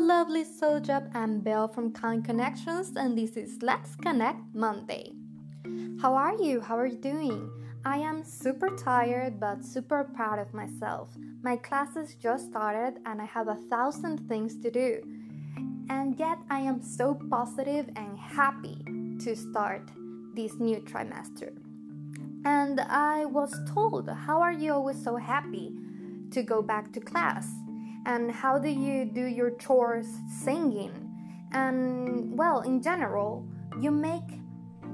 lovely Soljab and Belle from Kind Connections, and this is Let's Connect Monday. How are you? How are you doing? I am super tired but super proud of myself. My classes just started and I have a thousand things to do. And yet I am so positive and happy to start this new trimester. And I was told, How are you always so happy to go back to class? And how do you do your chores singing? And well, in general, you make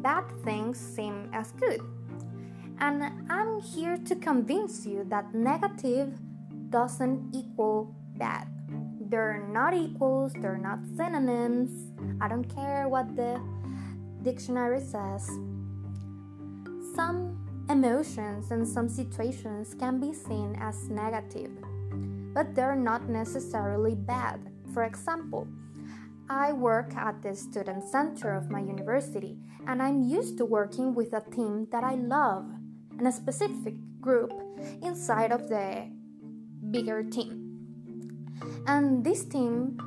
bad things seem as good. And I'm here to convince you that negative doesn't equal bad. They're not equals, they're not synonyms. I don't care what the dictionary says. Some emotions and some situations can be seen as negative, but they're not necessarily bad. For example, I work at the student center of my university, and I'm used to working with a team that I love and a specific group inside of the bigger team. And this team,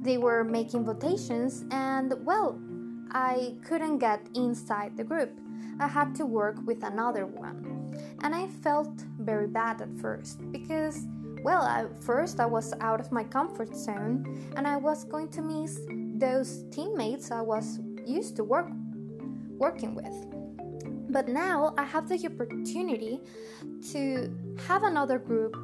they were making votations, and well, I couldn't get inside the group. I had to work with another one. And I felt very bad at first because, well, at first I was out of my comfort zone and I was going to miss those teammates I was used to work working with. But now I have the opportunity to have another group,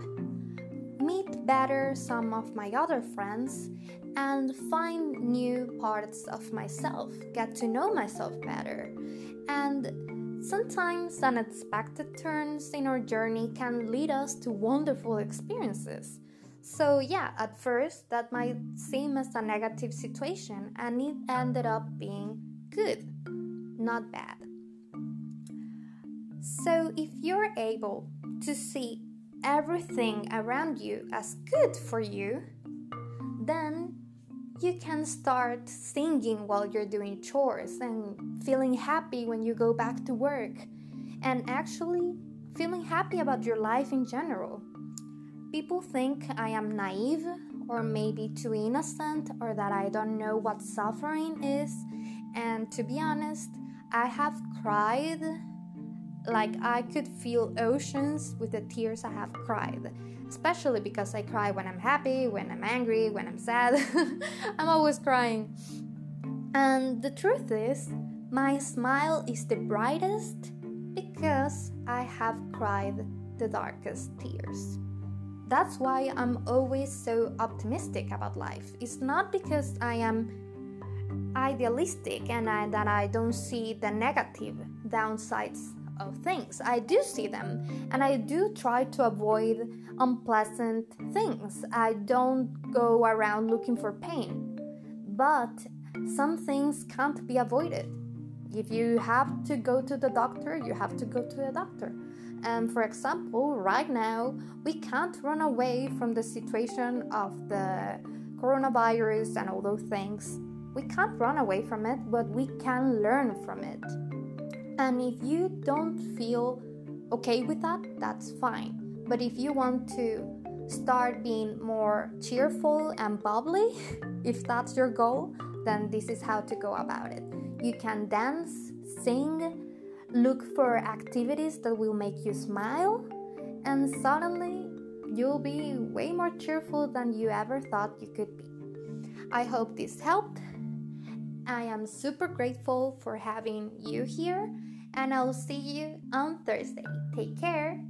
meet better some of my other friends, and find new parts of myself, get to know myself better. And sometimes unexpected turns in our journey can lead us to wonderful experiences. So, yeah, at first that might seem as a negative situation, and it ended up being good, not bad. So, if you're able to see everything around you as good for you, then you can start singing while you're doing chores and feeling happy when you go back to work and actually feeling happy about your life in general. People think I am naive or maybe too innocent or that I don't know what suffering is. And to be honest, I have cried like I could feel oceans with the tears I have cried especially because I cry when I'm happy, when I'm angry, when I'm sad. I'm always crying. And the truth is, my smile is the brightest because I have cried the darkest tears. That's why I'm always so optimistic about life. It's not because I am idealistic and I, that I don't see the negative downsides of things. I do see them and I do try to avoid unpleasant things. I don't go around looking for pain. But some things can't be avoided. If you have to go to the doctor, you have to go to the doctor. And for example, right now, we can't run away from the situation of the coronavirus and all those things. We can't run away from it, but we can learn from it. And if you don't feel okay with that, that's fine. But if you want to start being more cheerful and bubbly, if that's your goal, then this is how to go about it. You can dance, sing, look for activities that will make you smile, and suddenly you'll be way more cheerful than you ever thought you could be. I hope this helped. I am super grateful for having you here, and I'll see you on Thursday. Take care.